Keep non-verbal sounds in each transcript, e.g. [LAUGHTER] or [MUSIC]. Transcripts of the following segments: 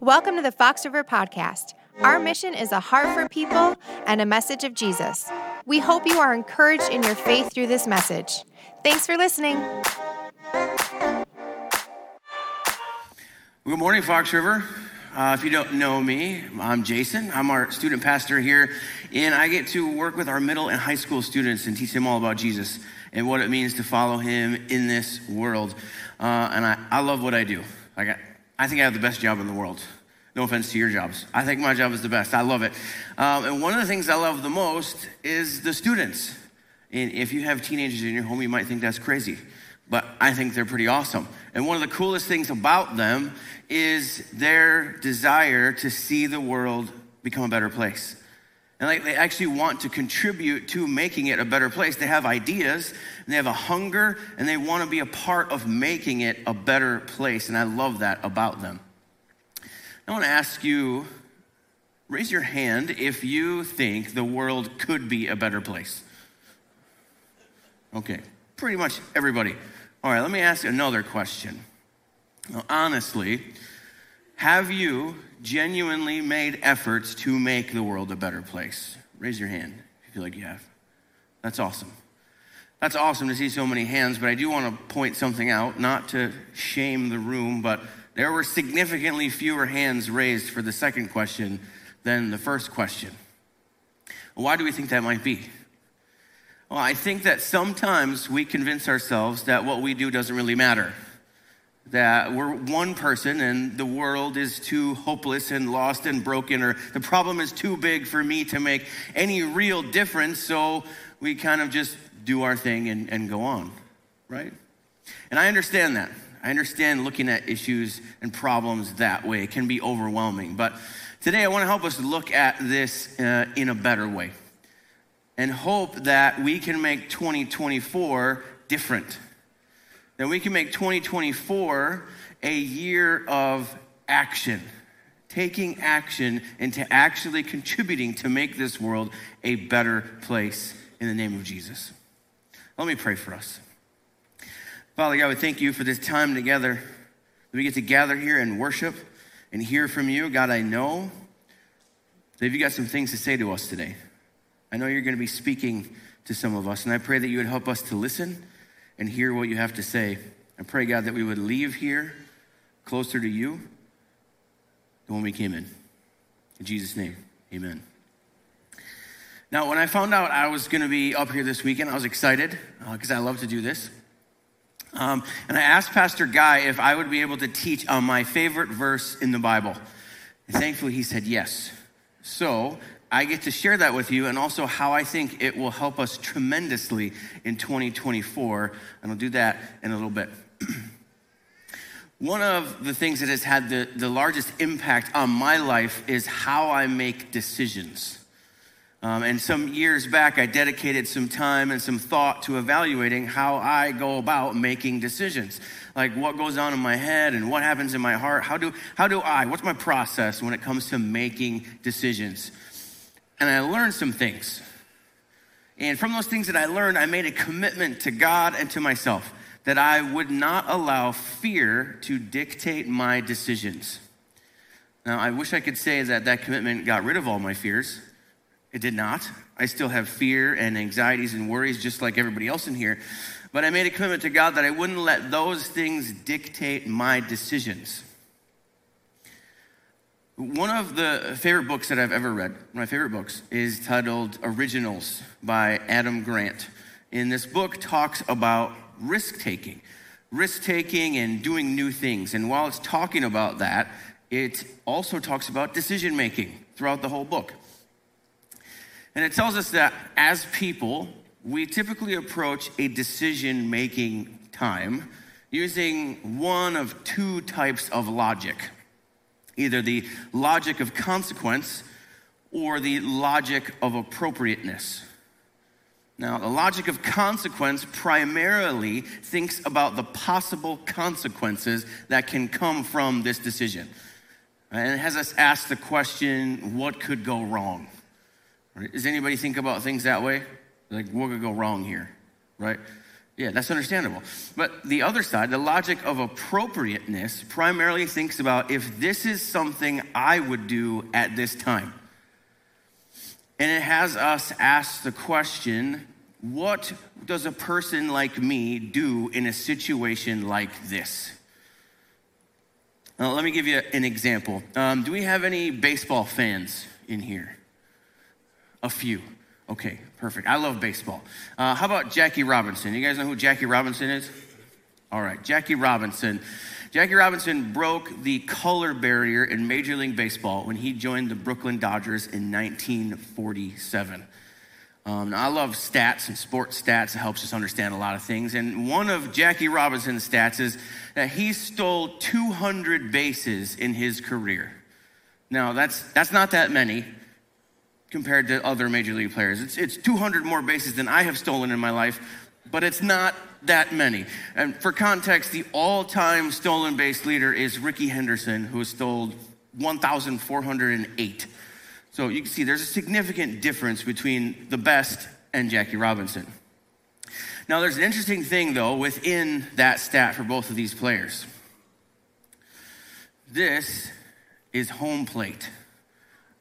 Welcome to the Fox River Podcast. Our mission is a heart for people and a message of Jesus. We hope you are encouraged in your faith through this message. Thanks for listening. Good morning, Fox River. Uh, if you don't know me, I'm Jason. I'm our student pastor here, and I get to work with our middle and high school students and teach them all about Jesus and what it means to follow him in this world. Uh, and I, I love what I do. I, got, I think I have the best job in the world. No offense to your jobs. I think my job is the best. I love it. Um, and one of the things I love the most is the students. And if you have teenagers in your home, you might think that's crazy. But I think they're pretty awesome. And one of the coolest things about them is their desire to see the world become a better place. And like they actually want to contribute to making it a better place. They have ideas and they have a hunger and they want to be a part of making it a better place. And I love that about them. I want to ask you raise your hand if you think the world could be a better place. Okay, pretty much everybody. All right, let me ask you another question. Now, honestly, have you genuinely made efforts to make the world a better place? Raise your hand if you feel like you have. That's awesome. That's awesome to see so many hands, but I do want to point something out, not to shame the room, but there were significantly fewer hands raised for the second question than the first question. Why do we think that might be? Well, I think that sometimes we convince ourselves that what we do doesn't really matter. That we're one person and the world is too hopeless and lost and broken, or the problem is too big for me to make any real difference, so we kind of just do our thing and, and go on, right? And I understand that. I understand looking at issues and problems that way. It can be overwhelming. But today I want to help us look at this uh, in a better way and hope that we can make 2024 different. That we can make 2024 a year of action, taking action into actually contributing to make this world a better place in the name of Jesus. Let me pray for us. Father God, we thank you for this time together that we get to gather here and worship and hear from you. God, I know that you got some things to say to us today. I know you're going to be speaking to some of us, and I pray that you would help us to listen and hear what you have to say. I pray, God, that we would leave here closer to you than when we came in. In Jesus' name, amen. Now, when I found out I was going to be up here this weekend, I was excited because uh, I love to do this. Um, and I asked Pastor Guy if I would be able to teach on my favorite verse in the Bible. And thankfully, he said yes. So I get to share that with you and also how I think it will help us tremendously in 2024. And I'll do that in a little bit. [CLEARS THROAT] One of the things that has had the, the largest impact on my life is how I make decisions. Um, and some years back, I dedicated some time and some thought to evaluating how I go about making decisions. Like what goes on in my head and what happens in my heart. How do, how do I, what's my process when it comes to making decisions? And I learned some things. And from those things that I learned, I made a commitment to God and to myself that I would not allow fear to dictate my decisions. Now, I wish I could say that that commitment got rid of all my fears. It did not. I still have fear and anxieties and worries just like everybody else in here. But I made a commitment to God that I wouldn't let those things dictate my decisions. One of the favorite books that I've ever read, my favorite books, is titled Originals by Adam Grant. And this book talks about risk taking, risk taking and doing new things. And while it's talking about that, it also talks about decision making throughout the whole book. And it tells us that as people, we typically approach a decision making time using one of two types of logic either the logic of consequence or the logic of appropriateness. Now, the logic of consequence primarily thinks about the possible consequences that can come from this decision. And it has us ask the question what could go wrong? Right? Does anybody think about things that way? Like, what could go wrong here, right? Yeah, that's understandable. But the other side, the logic of appropriateness, primarily thinks about if this is something I would do at this time. And it has us ask the question what does a person like me do in a situation like this? Now, let me give you an example. Um, do we have any baseball fans in here? A few. Okay, perfect. I love baseball. Uh, how about Jackie Robinson? You guys know who Jackie Robinson is? All right, Jackie Robinson. Jackie Robinson broke the color barrier in Major League Baseball when he joined the Brooklyn Dodgers in 1947. Um, I love stats and sports stats. It helps us understand a lot of things. And one of Jackie Robinson's stats is that he stole 200 bases in his career. Now, that's, that's not that many compared to other major league players. It's, it's 200 more bases than I have stolen in my life, but it's not that many. And for context, the all time stolen base leader is Rickey Henderson, who has stolen 1,408. So you can see there's a significant difference between the best and Jackie Robinson. Now, there's an interesting thing, though, within that stat for both of these players. This is home plate.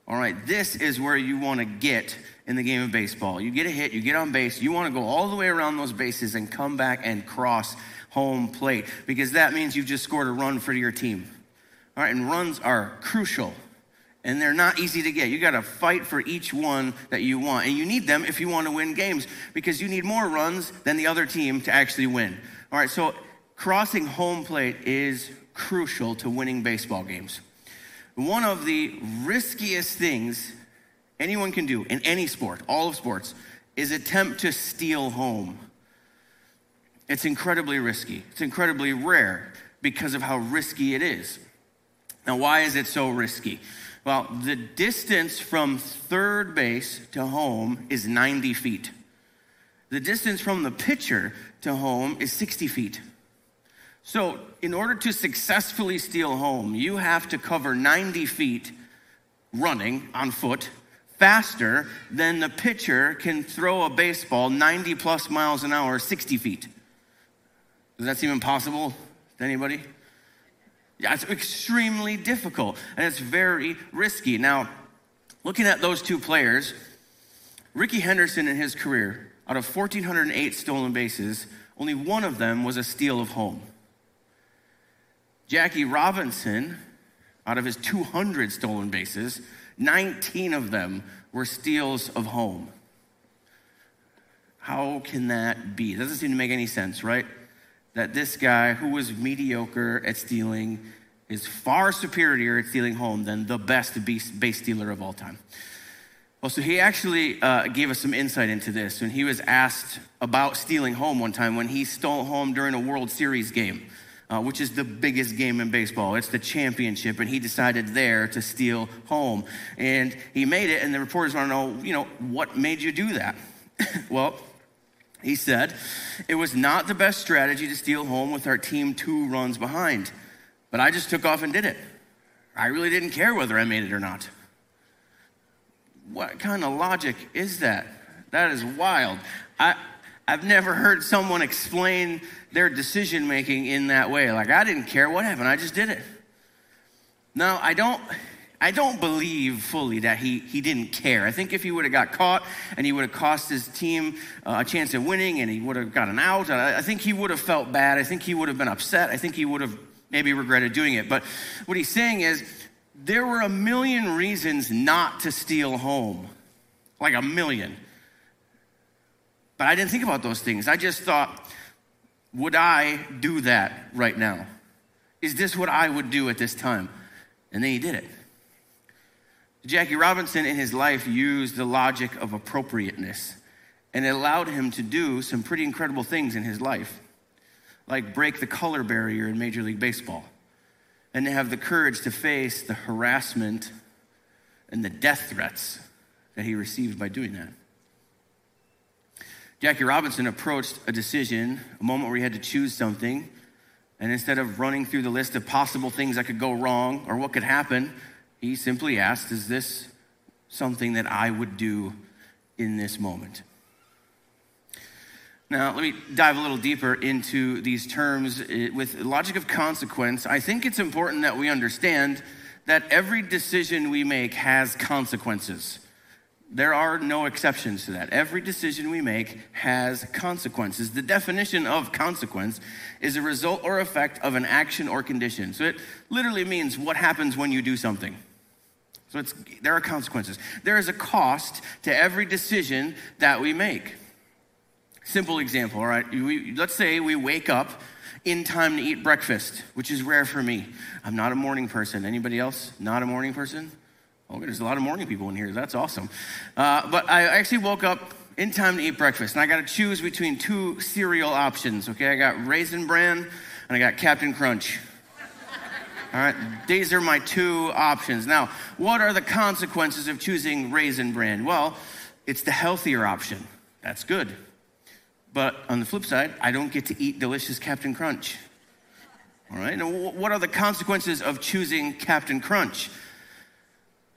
All right, this is where you want to get in the game of baseball. You get a hit, you get on base, you want to go all the way around those bases and come back and cross home plate because that means you've just scored a run for your team. All right, and runs are crucial and they're not easy to get. You got to fight for each one that you want. And you need them if you want to win games because you need more runs than the other team to actually win. All right, so crossing home plate is crucial to winning baseball games. One of the riskiest things anyone can do in any sport, all of sports, is attempt to steal home. It's incredibly risky. It's incredibly rare because of how risky it is. Now, why is it so risky? Well, the distance from third base to home is 90 feet. The distance from the pitcher to home is 60 feet. So, in order to successfully steal home, you have to cover 90 feet running on foot faster than the pitcher can throw a baseball 90 plus miles an hour 60 feet. Does that seem impossible to anybody? Yeah, it's extremely difficult and it's very risky. Now, looking at those two players, Rickey Henderson in his career, out of 1,408 stolen bases, only one of them was a steal of home. Jackie Robinson, out of his 200 stolen bases, 19 of them were steals of home. How can that be? It doesn't seem to make any sense, right? that this guy who was mediocre at stealing is far superior at stealing home than the best base stealer of all time. Well, so he actually uh, gave us some insight into this when he was asked about stealing home one time when he stole home during a World Series game, uh, which is the biggest game in baseball. It's the championship, and he decided there to steal home. And he made it, and the reporters want to know, you know, what made you do that? [LAUGHS] well, he said, It was not the best strategy to steal home with our team two runs behind, but I just took off and did it. I really didn't care whether I made it or not. What kind of logic is that? That is wild. I, I've never heard someone explain their decision making in that way. Like, I didn't care what happened, I just did it. Now, I don't I don't believe fully that he, he didn't care. I think if he would have got caught and he would have cost his team uh, a chance of winning and he would have gotten out, I, I think he would have felt bad. I think he would have been upset. I think he would have maybe regretted doing it. But what he's saying is there were a million reasons not to steal home, like a million. But I didn't think about those things. I just thought, would I do that right now? Is this what I would do at this time? And then he did it. Jackie Robinson in his life used the logic of appropriateness, and it allowed him to do some pretty incredible things in his life, like break the color barrier in Major League Baseball, and to have the courage to face the harassment and the death threats that he received by doing that. Jackie Robinson approached a decision, a moment where he had to choose something, and instead of running through the list of possible things that could go wrong or what could happen, he simply asked, Is this something that I would do in this moment? Now, let me dive a little deeper into these terms uh, with logic of consequence. I think it's important that we understand that every decision we make has consequences. There are no exceptions to that. Every decision we make has consequences. The definition of consequence is a result or effect of an action or condition. So it literally means what happens when you do something. So it's, there are consequences. There is a cost to every decision that we make. Simple example, all right? We, let's say we wake up in time to eat breakfast, which is rare for me. I'm not a morning person. Anybody else not a morning person? Oh, there's a lot of morning people in here. That's awesome. Uh, but I actually woke up in time to eat breakfast, and I got to choose between two cereal options. Okay, I got Raisin Bran and I got Captain Crunch. All right, these are my two options. Now, what are the consequences of choosing Raisin Bran? Well, it's the healthier option. That's good. But on the flip side, I don't get to eat delicious Captain Crunch. All right, now what are the consequences of choosing Captain Crunch?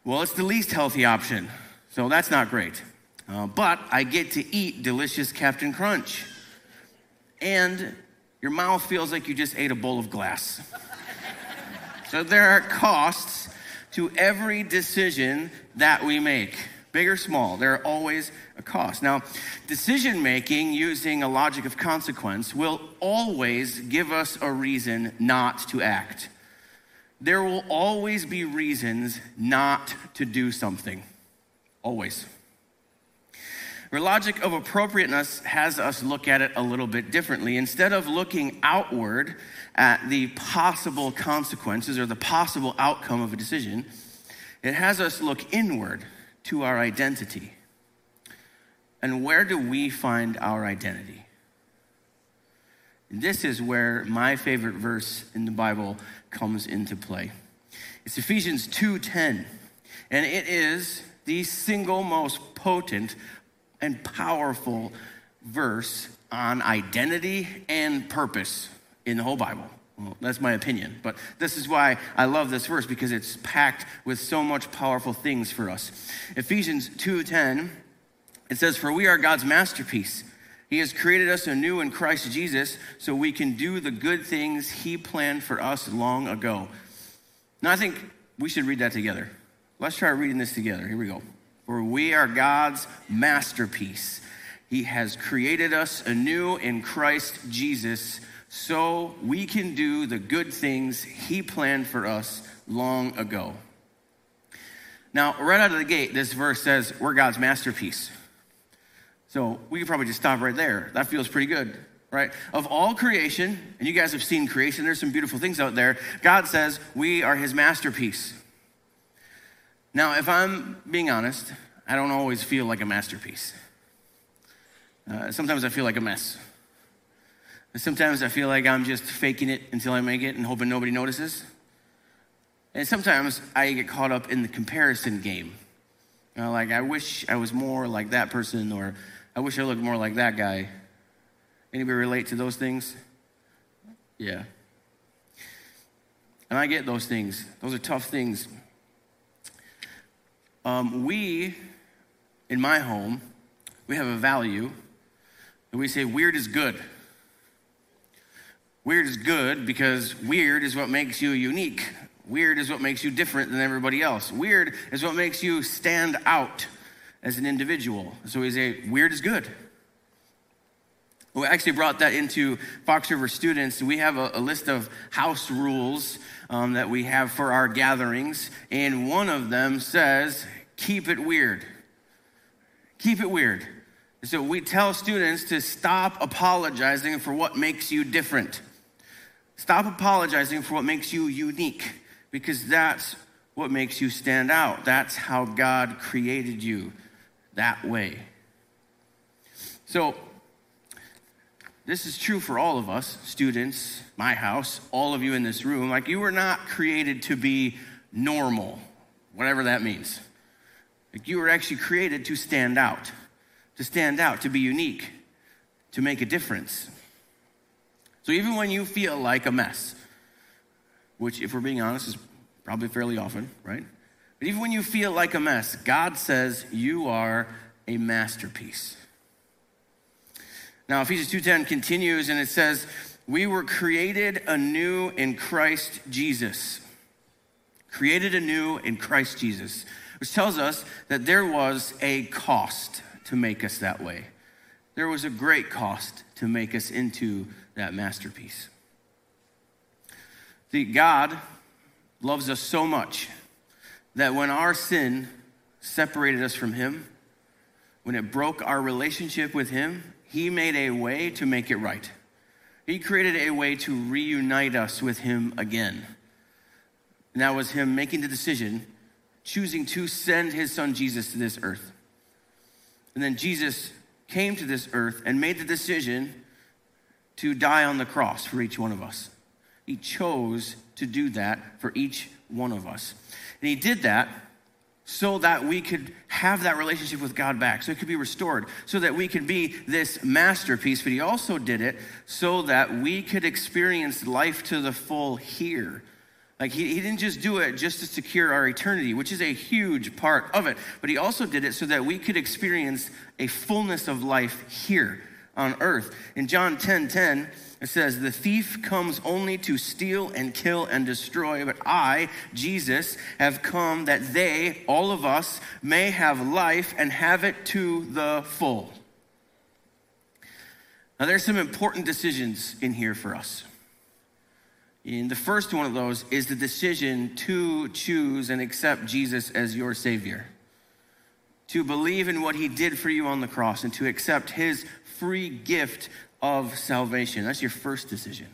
Well, it's the least healthy option, so that's not great. Uh, but I get to eat delicious Captain Crunch. And your mouth feels like you just ate a bowl of glass. so there are costs to every decision that we make big or small, there are always a cost. Now, decision making using a logic of consequence will always give us a reason not to act. There will always be reasons not to do something. Always. The logic of appropriateness has us look at it a little bit differently. Instead of looking outward at the possible consequences or the possible outcome of a decision, it has us look inward to our identity. And where do we find our identity? This is where my favorite verse in the Bible comes into play. It's Ephesians 2:10, and it is the single most potent and powerful verse on identity and purpose in the whole Bible. Well, that's my opinion, but this is why I love this verse because it's packed with so much powerful things for us. Ephesians 2:10 it says for we are God's masterpiece. He has created us anew in Christ Jesus so we can do the good things he planned for us long ago. Now I think we should read that together. Let's try reading this together. Here we go. For we are God's masterpiece. He has created us anew in Christ Jesus so we can do the good things He planned for us long ago. Now, right out of the gate, this verse says we're God's masterpiece. So we could probably just stop right there. That feels pretty good, right? Of all creation, and you guys have seen creation, there's some beautiful things out there. God says we are His masterpiece. Now, if I'm being honest, I don't always feel like a masterpiece. Uh, sometimes I feel like a mess. Sometimes I feel like I'm just faking it until I make it and hoping nobody notices. And sometimes I get caught up in the comparison game. You know, like, I wish I was more like that person, or I wish I looked more like that guy. Anybody relate to those things? Yeah. And I get those things. Those are tough things. Um, we, in my home, we have a value, and we say weird is good. Weird is good because weird is what makes you unique. Weird is what makes you different than everybody else. Weird is what makes you stand out as an individual. So we say, weird is good. We actually brought that into Fox River students. We have a, a list of house rules um, that we have for our gatherings, and one of them says, keep it weird. Keep it weird. So we tell students to stop apologizing for what makes you different. Stop apologizing for what makes you unique because that's what makes you stand out. That's how God created you that way. So, this is true for all of us, students, my house, all of you in this room. Like, you were not created to be normal, whatever that means. Like, you were actually created to stand out, to stand out, to be unique, to make a difference. So even when you feel like a mess, which, if we're being honest, is probably fairly often, right? But even when you feel like a mess, God says you are a masterpiece. Now, Ephesians 2:10 continues and it says, "We were created anew in Christ Jesus." Created anew in Christ Jesus, which tells us that there was a cost to make us that way. There was a great cost to make us into that masterpiece. See, God loves us so much that when our sin separated us from Him, when it broke our relationship with Him, He made a way to make it right. He created a way to reunite us with Him again. And that was Him making the decision, choosing to send His Son Jesus to this earth. And then Jesus came to this earth and made the decision to die on the cross for each one of us. He chose to do that for each one of us. And He did that so that we could have that relationship with God back, so it could be restored, so that we could be this masterpiece. But he also did it so that we could experience life to the full here. Like he, he didn't just do it just to secure our eternity, which is a huge part of it, but he also did it so that we could experience a fullness of life here on earth. In John 10 10, it says, The thief comes only to steal and kill and destroy, but I, Jesus, have come that they, all of us, may have life and have it to the full. Now, there's some important decisions in here for us. And the first one of those is the decision to choose and accept Jesus as your Savior, to believe in what He did for you on the cross, and to accept His free gift of salvation. That's your first decision.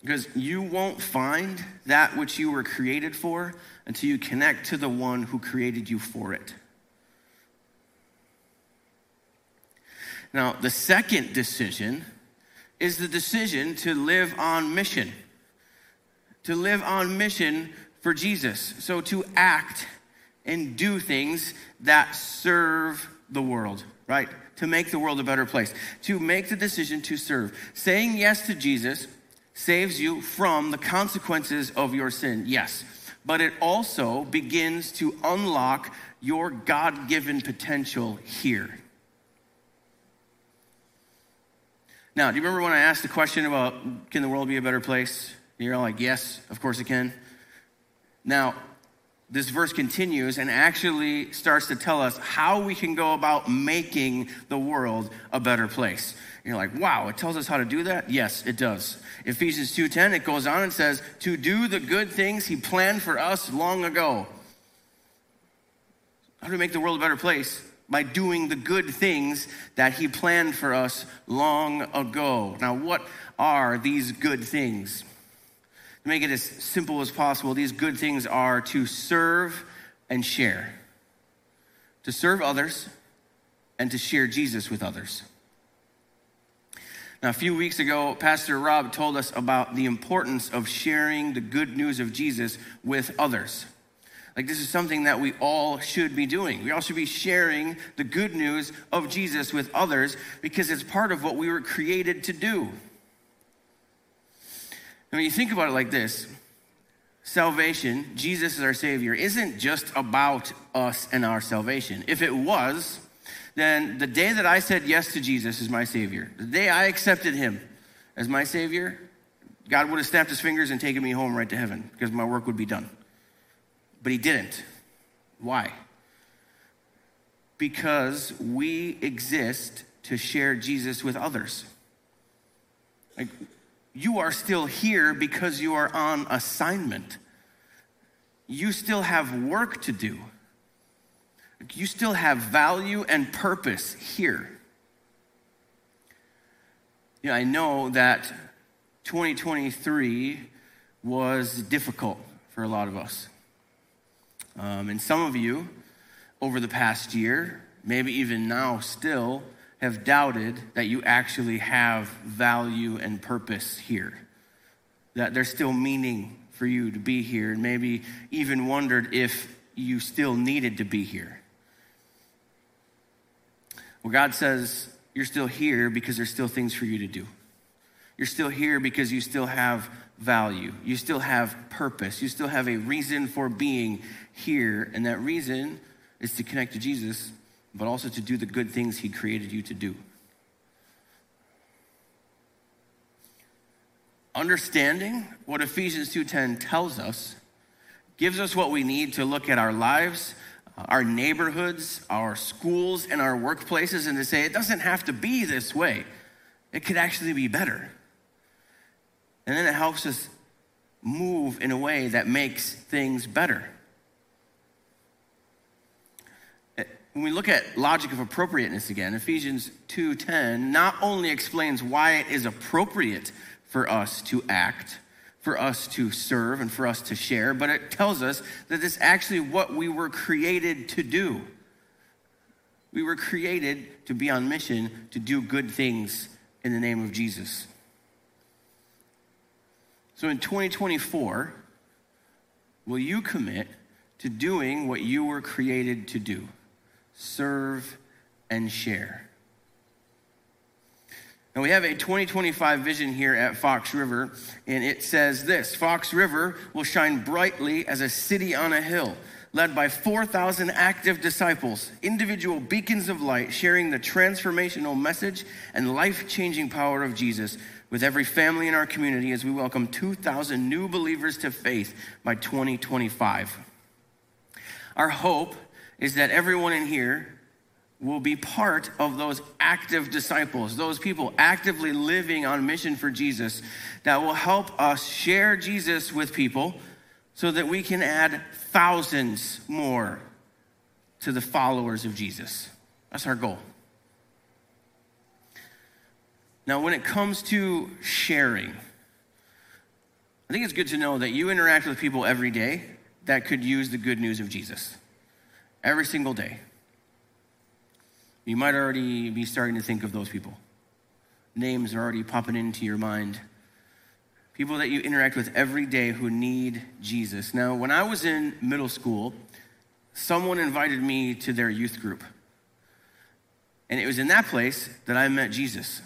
Because you won't find that which you were created for until you connect to the one who created you for it. Now, the second decision is the decision to live on mission. To live on mission for Jesus. So to act and do things that serve the world, right? To make the world a better place, to make the decision to serve. Saying yes to Jesus saves you from the consequences of your sin, yes, but it also begins to unlock your God given potential here. Now, do you remember when I asked the question about can the world be a better place? You're all like, yes, of course it can. Now, this verse continues and actually starts to tell us how we can go about making the world a better place. And you're like, wow, it tells us how to do that? Yes, it does. Ephesians 2:10 it goes on and says, "To do the good things he planned for us long ago." How do we make the world a better place? By doing the good things that he planned for us long ago. Now, what are these good things? Make it as simple as possible, these good things are to serve and share, to serve others and to share Jesus with others. Now, a few weeks ago, Pastor Rob told us about the importance of sharing the good news of Jesus with others. Like, this is something that we all should be doing. We all should be sharing the good news of Jesus with others because it's part of what we were created to do. And when you think about it like this, salvation, Jesus is our Savior, isn't just about us and our salvation. If it was, then the day that I said yes to Jesus as my Savior, the day I accepted Him as my Savior, God would have snapped His fingers and taken me home right to heaven because my work would be done. But He didn't. Why? Because we exist to share Jesus with others. Like, you are still here because you are on assignment. You still have work to do. You still have value and purpose here. Yeah, I know that 2023 was difficult for a lot of us. Um, and some of you, over the past year, maybe even now still, have doubted that you actually have value and purpose here, that there's still meaning for you to be here, and maybe even wondered if you still needed to be here. Well, God says you're still here because there's still things for you to do. You're still here because you still have value. You still have purpose. You still have a reason for being here. And that reason is to connect to Jesus but also to do the good things He created you to do. Understanding what Ephesians 2:10 tells us gives us what we need to look at our lives, our neighborhoods, our schools, and our workplaces and to say it doesn't have to be this way. It could actually be better. And then it helps us move in a way that makes things better. When we look at logic of appropriateness again, Ephesians 2:10 not only explains why it is appropriate for us to act, for us to serve and for us to share, but it tells us that it's actually what we were created to do. We were created to be on mission to do good things in the name of Jesus. So in 2024, will you commit to doing what you were created to do? Serve and share. Now, we have a 2025 vision here at Fox River, and it says this Fox River will shine brightly as a city on a hill, led by 4,000 active disciples, individual beacons of light, sharing the transformational message and life changing power of Jesus with every family in our community as we welcome 2,000 new believers to faith by 2025. Our hope is that everyone in here will be part of those active disciples, those people actively living on mission for Jesus that will help us share Jesus with people so that we can add thousands more to the followers of Jesus. That's our goal. Now, when it comes to sharing, I think it's good to know that you interact with people every day that could use the good news of Jesus. Every single day. You might already be starting to think of those people. Names are already popping into your mind. People that you interact with every day who need Jesus. Now, when I was in middle school, someone invited me to their youth group. And it was in that place that I met Jesus.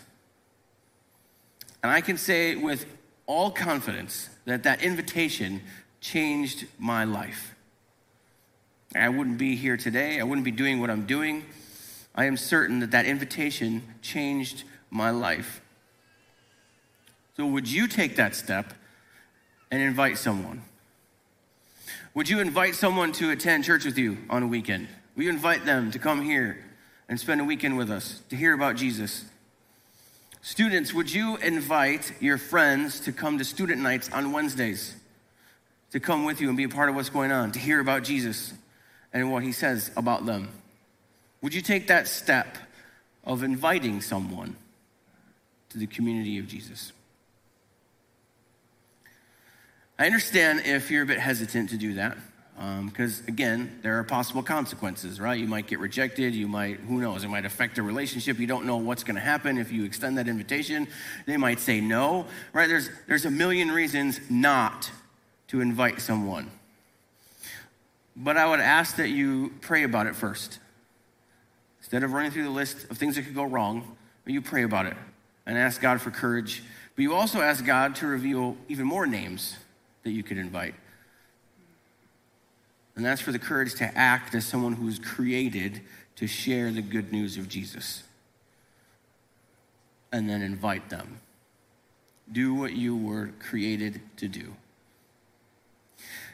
And I can say with all confidence that that invitation changed my life. I wouldn't be here today. I wouldn't be doing what I'm doing I am certain that that invitation changed my life. So, would you take that step and invite someone? Would you invite someone to attend church with you on a weekend? Will you invite them to come here and spend a weekend with us to hear about Jesus? Students, would you invite your friends to come to student nights on Wednesdays? To come with you and be a part of what's going on, to hear about Jesus and what he says about them? Would you take that step of inviting someone to the community of Jesus? I understand if you're a bit hesitant to do that, because um, again, there are possible consequences, right? You might get rejected. You might, who knows, it might affect a relationship. You don't know what's going to happen if you extend that invitation. They might say no, right? There's, there's a million reasons not to invite someone. But I would ask that you pray about it first. Instead of running through the list of things that could go wrong, you pray about it and ask God for courage. But you also ask God to reveal even more names that you could invite. And that's for the courage to act as someone who's created to share the good news of Jesus. And then invite them. Do what you were created to do.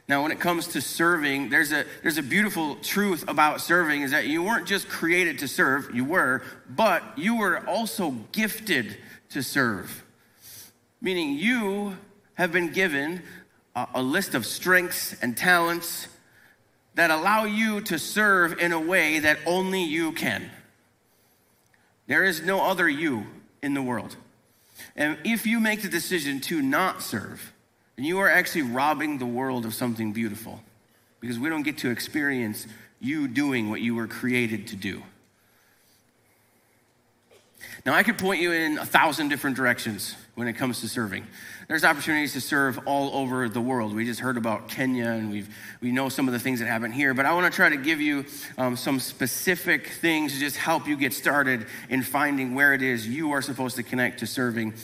Now, when it comes to serving, there's a, there's a beautiful truth about serving is that you weren't just created to serve, you were, but you were also gifted to serve. Meaning you have been given a, a list of strengths and talents that allow you to serve in a way that only you can. There is no other you in the world. And if you make the decision to not serve, and you are actually robbing the world of something beautiful because we don't get to experience you doing what you were created to do. Now, I could point you in a thousand different directions when it comes to serving. There's opportunities to serve all over the world. We just heard about Kenya and we've, we know some of the things that happen here, but I want to try to give you um, some specific things to just help you get started in finding where it is you are supposed to connect to serving.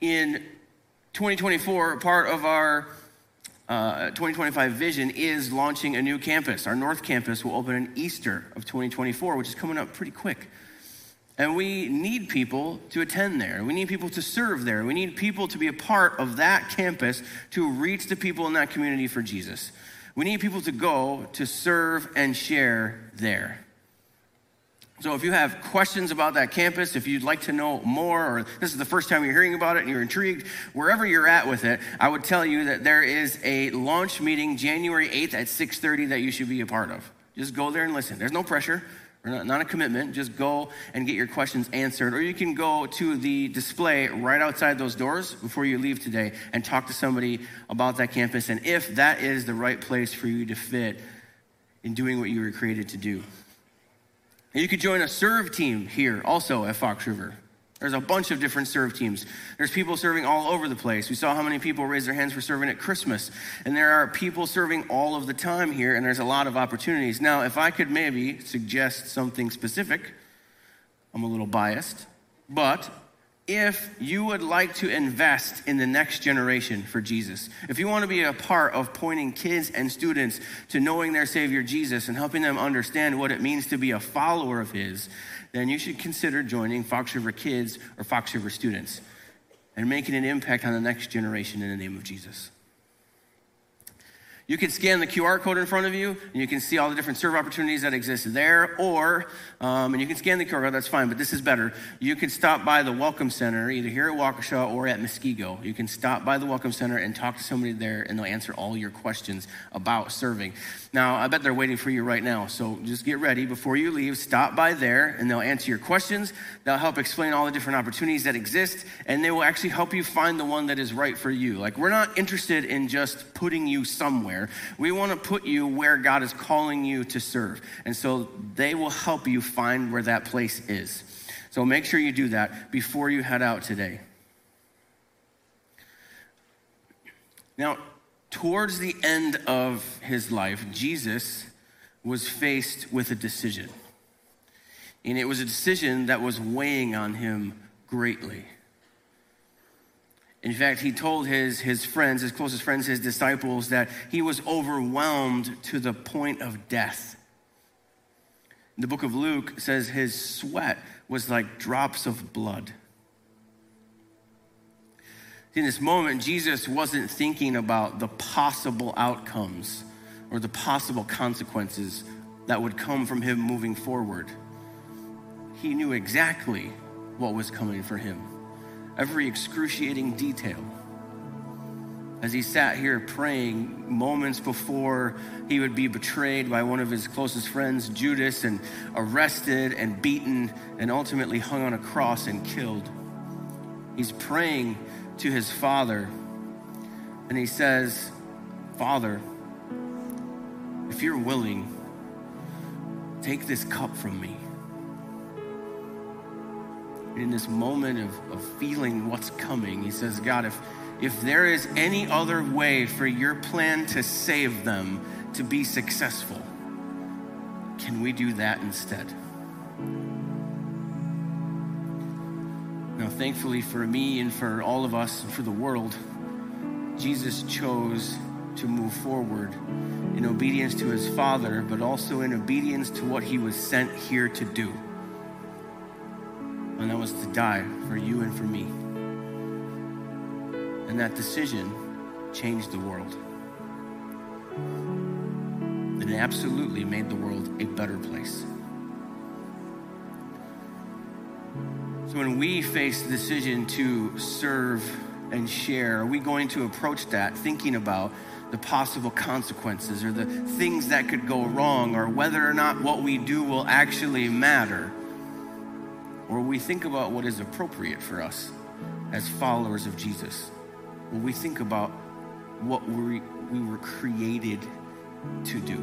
In 2024, part of our uh, 2025 vision is launching a new campus. Our North Campus will open in Easter of 2024, which is coming up pretty quick. And we need people to attend there. We need people to serve there. We need people to be a part of that campus to reach the people in that community for Jesus. We need people to go to serve and share there. So if you have questions about that campus, if you'd like to know more, or this is the first time you're hearing about it and you're intrigued, wherever you're at with it, I would tell you that there is a launch meeting January 8th at 6:30 that you should be a part of. Just go there and listen. There's no pressure. Not, not a commitment. Just go and get your questions answered. Or you can go to the display right outside those doors before you leave today and talk to somebody about that campus and if that is the right place for you to fit in doing what you were created to do. And you could join a serve team here also at Fox River. There's a bunch of different serve teams. There's people serving all over the place. We saw how many people raised their hands for serving at Christmas. And there are people serving all of the time here, and there's a lot of opportunities. Now, if I could maybe suggest something specific, I'm a little biased, but if you would like to invest in the next generation for Jesus, if you want to be a part of pointing kids and students to knowing their Savior Jesus and helping them understand what it means to be a follower of His, then you should consider joining Fox River Kids or Fox River Students and making an impact on the next generation in the name of Jesus. You can scan the QR code in front of you, and you can see all the different serve opportunities that exist there. Or, um, and you can scan the QR code, that's fine, but this is better. You can stop by the Welcome Center, either here at Waukesha or at Muskego. You can stop by the Welcome Center and talk to somebody there, and they'll answer all your questions about serving. Now, I bet they're waiting for you right now, so just get ready. Before you leave, stop by there, and they'll answer your questions. They'll help explain all the different opportunities that exist, and they will actually help you find the one that is right for you. Like, we're not interested in just putting you somewhere We want to put you where God is calling you to serve. And so they will help you find where that place is. So make sure you do that before you head out today. Now, towards the end of his life, Jesus was faced with a decision. And it was a decision that was weighing on him greatly. In fact, he told his, his friends, his closest friends, his disciples, that he was overwhelmed to the point of death. The book of Luke says his sweat was like drops of blood. In this moment, Jesus wasn't thinking about the possible outcomes or the possible consequences that would come from him moving forward. He knew exactly what was coming for him every excruciating detail. As he sat here praying moments before he would be betrayed by one of his closest friends, Judas, and arrested and beaten and ultimately hung on a cross and killed. He's praying to his father and he says, Father, if you're willing, take this cup from me in this moment of, of feeling what's coming, he says, God, if, if there is any other way for your plan to save them to be successful, can we do that instead? Now, thankfully for me and for all of us and for the world, Jesus chose to move forward in obedience to his Father, but also in obedience to what he was sent here to do and that was to die for you and for me. And that decision changed the world. And it absolutely made the world a better place. So when we face the decision to serve and share, are we going to approach that thinking about the possible consequences or the things that could go wrong or whether or not what we do will actually matter? Or we think about what is appropriate for us as followers of Jesus, when we think about what we, we were created to do.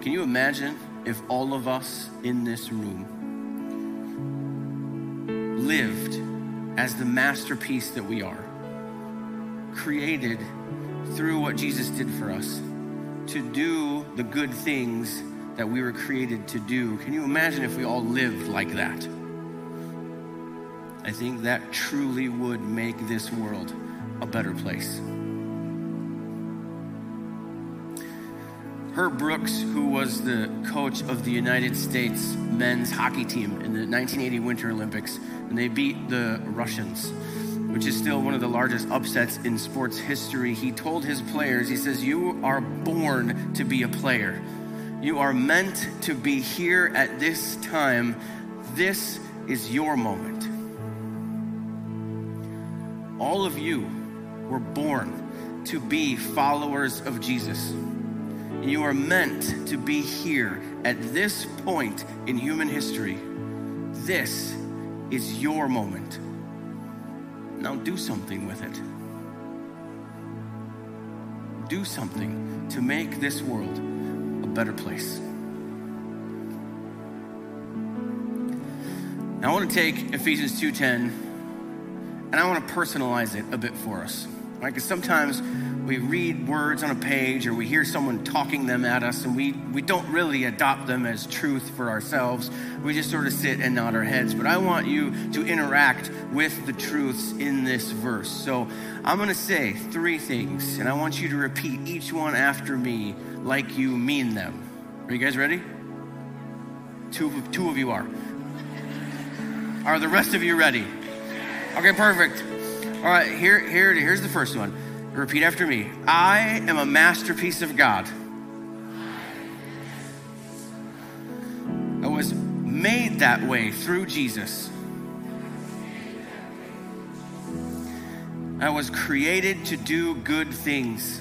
Can you imagine if all of us in this room lived as the masterpiece that we are, created through what Jesus did for us to do the good things that we were created to do. Can you imagine if we all lived like that? I think that truly would make this world a better place. Herb Brooks, who was the coach of the United States men's hockey team in the 1980 Winter Olympics, and they beat the Russians, which is still one of the largest upsets in sports history. He told his players, he says, You are born to be a player. You are meant to be here at this time. This is your moment. All of you were born to be followers of Jesus. You are meant to be here at this point in human history. This is your moment. Now do something with it. Do something to make this world better place. Now I want to take Ephesians 2:10 and I want to personalize it a bit for us. Right? Because sometimes we read words on a page or we hear someone talking them at us and we, we don't really adopt them as truth for ourselves. We just sort of sit and nod our heads. But I want you to interact with the truths in this verse. So I'm going to say three things and I want you to repeat each one after me like you mean them. Are you guys ready? Two, two of you are. Are the rest of you ready? Okay, perfect. All right, here, here, here's the first one. Repeat after me. I am a masterpiece of God. I was made that way through Jesus. I was created to do good things.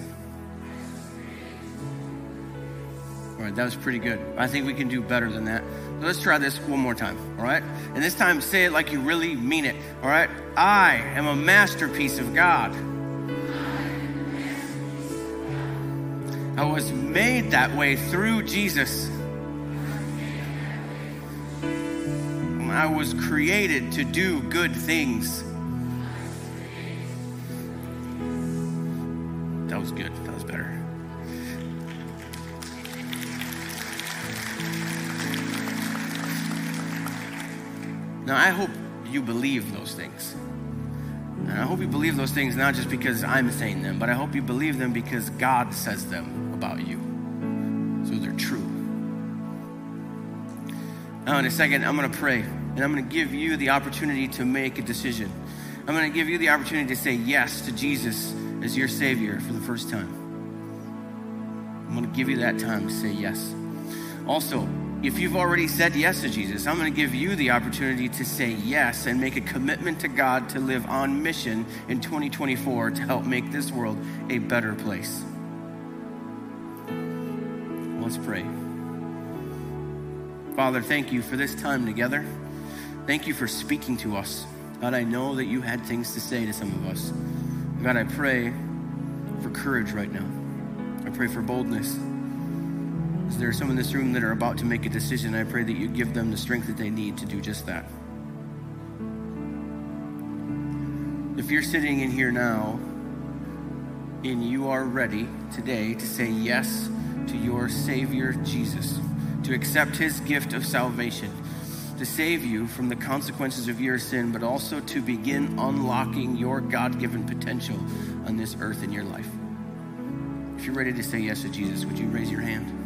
All right, that was pretty good. I think we can do better than that. Let's try this one more time, all right? And this time, say it like you really mean it, all right? I am a masterpiece of God. I was made that way through Jesus. I was created to do good things. That was good. That was better. Now, I hope you believe those things. And I hope you believe those things not just because I'm saying them, but I hope you believe them because God says them about you. So they're true. Now, in a second, I'm going to pray, and I'm going to give you the opportunity to make a decision. I'm going to give you the opportunity to say yes to Jesus as your Savior for the first time. I'm going to give you that time to say yes. Also, if you've already said yes to Jesus, I'm going to give you the opportunity to say yes and make a commitment to God to live on mission in 2024 to help make this world a better place. Let's pray. Father, thank you for this time together. Thank you for speaking to us. God, I know that you had things to say to some of us. God, I pray for courage right now. I pray for boldness. There are some in this room that are about to make a decision, I pray that you give them the strength that they need to do just that. If you're sitting in here now and you are ready today to say yes to your Savior Jesus, to accept his gift of salvation, to save you from the consequences of your sin, but also to begin unlocking your God given potential on this earth in your life. If you're ready to say yes to Jesus, would you raise your hand?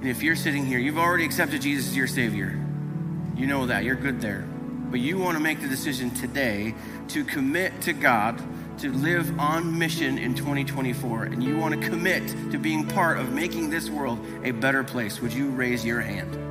And if you're sitting here, you've already accepted Jesus as your Savior. You know that. You're good there. But you want to make the decision today to commit to God to live on mission in 2024. And you want to commit to being part of making this world a better place. Would you raise your hand?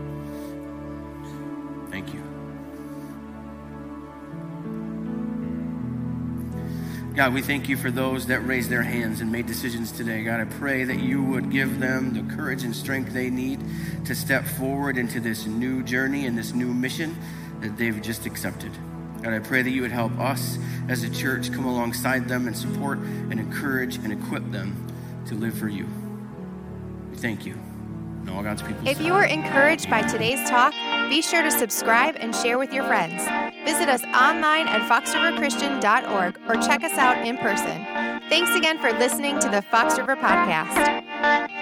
God, we thank you for those that raised their hands and made decisions today. God, I pray that you would give them the courage and strength they need to step forward into this new journey and this new mission that they've just accepted. God, I pray that you would help us as a church come alongside them and support and encourage and equip them to live for you. We thank you. And all God's people. If you were encouraged by today's talk, be sure to subscribe and share with your friends. Visit us online at foxriverchristian.org or check us out in person. Thanks again for listening to the Fox River Podcast.